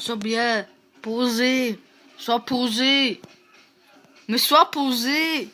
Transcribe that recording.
Sois bien. Posé. Sois posé. Mais sois posé.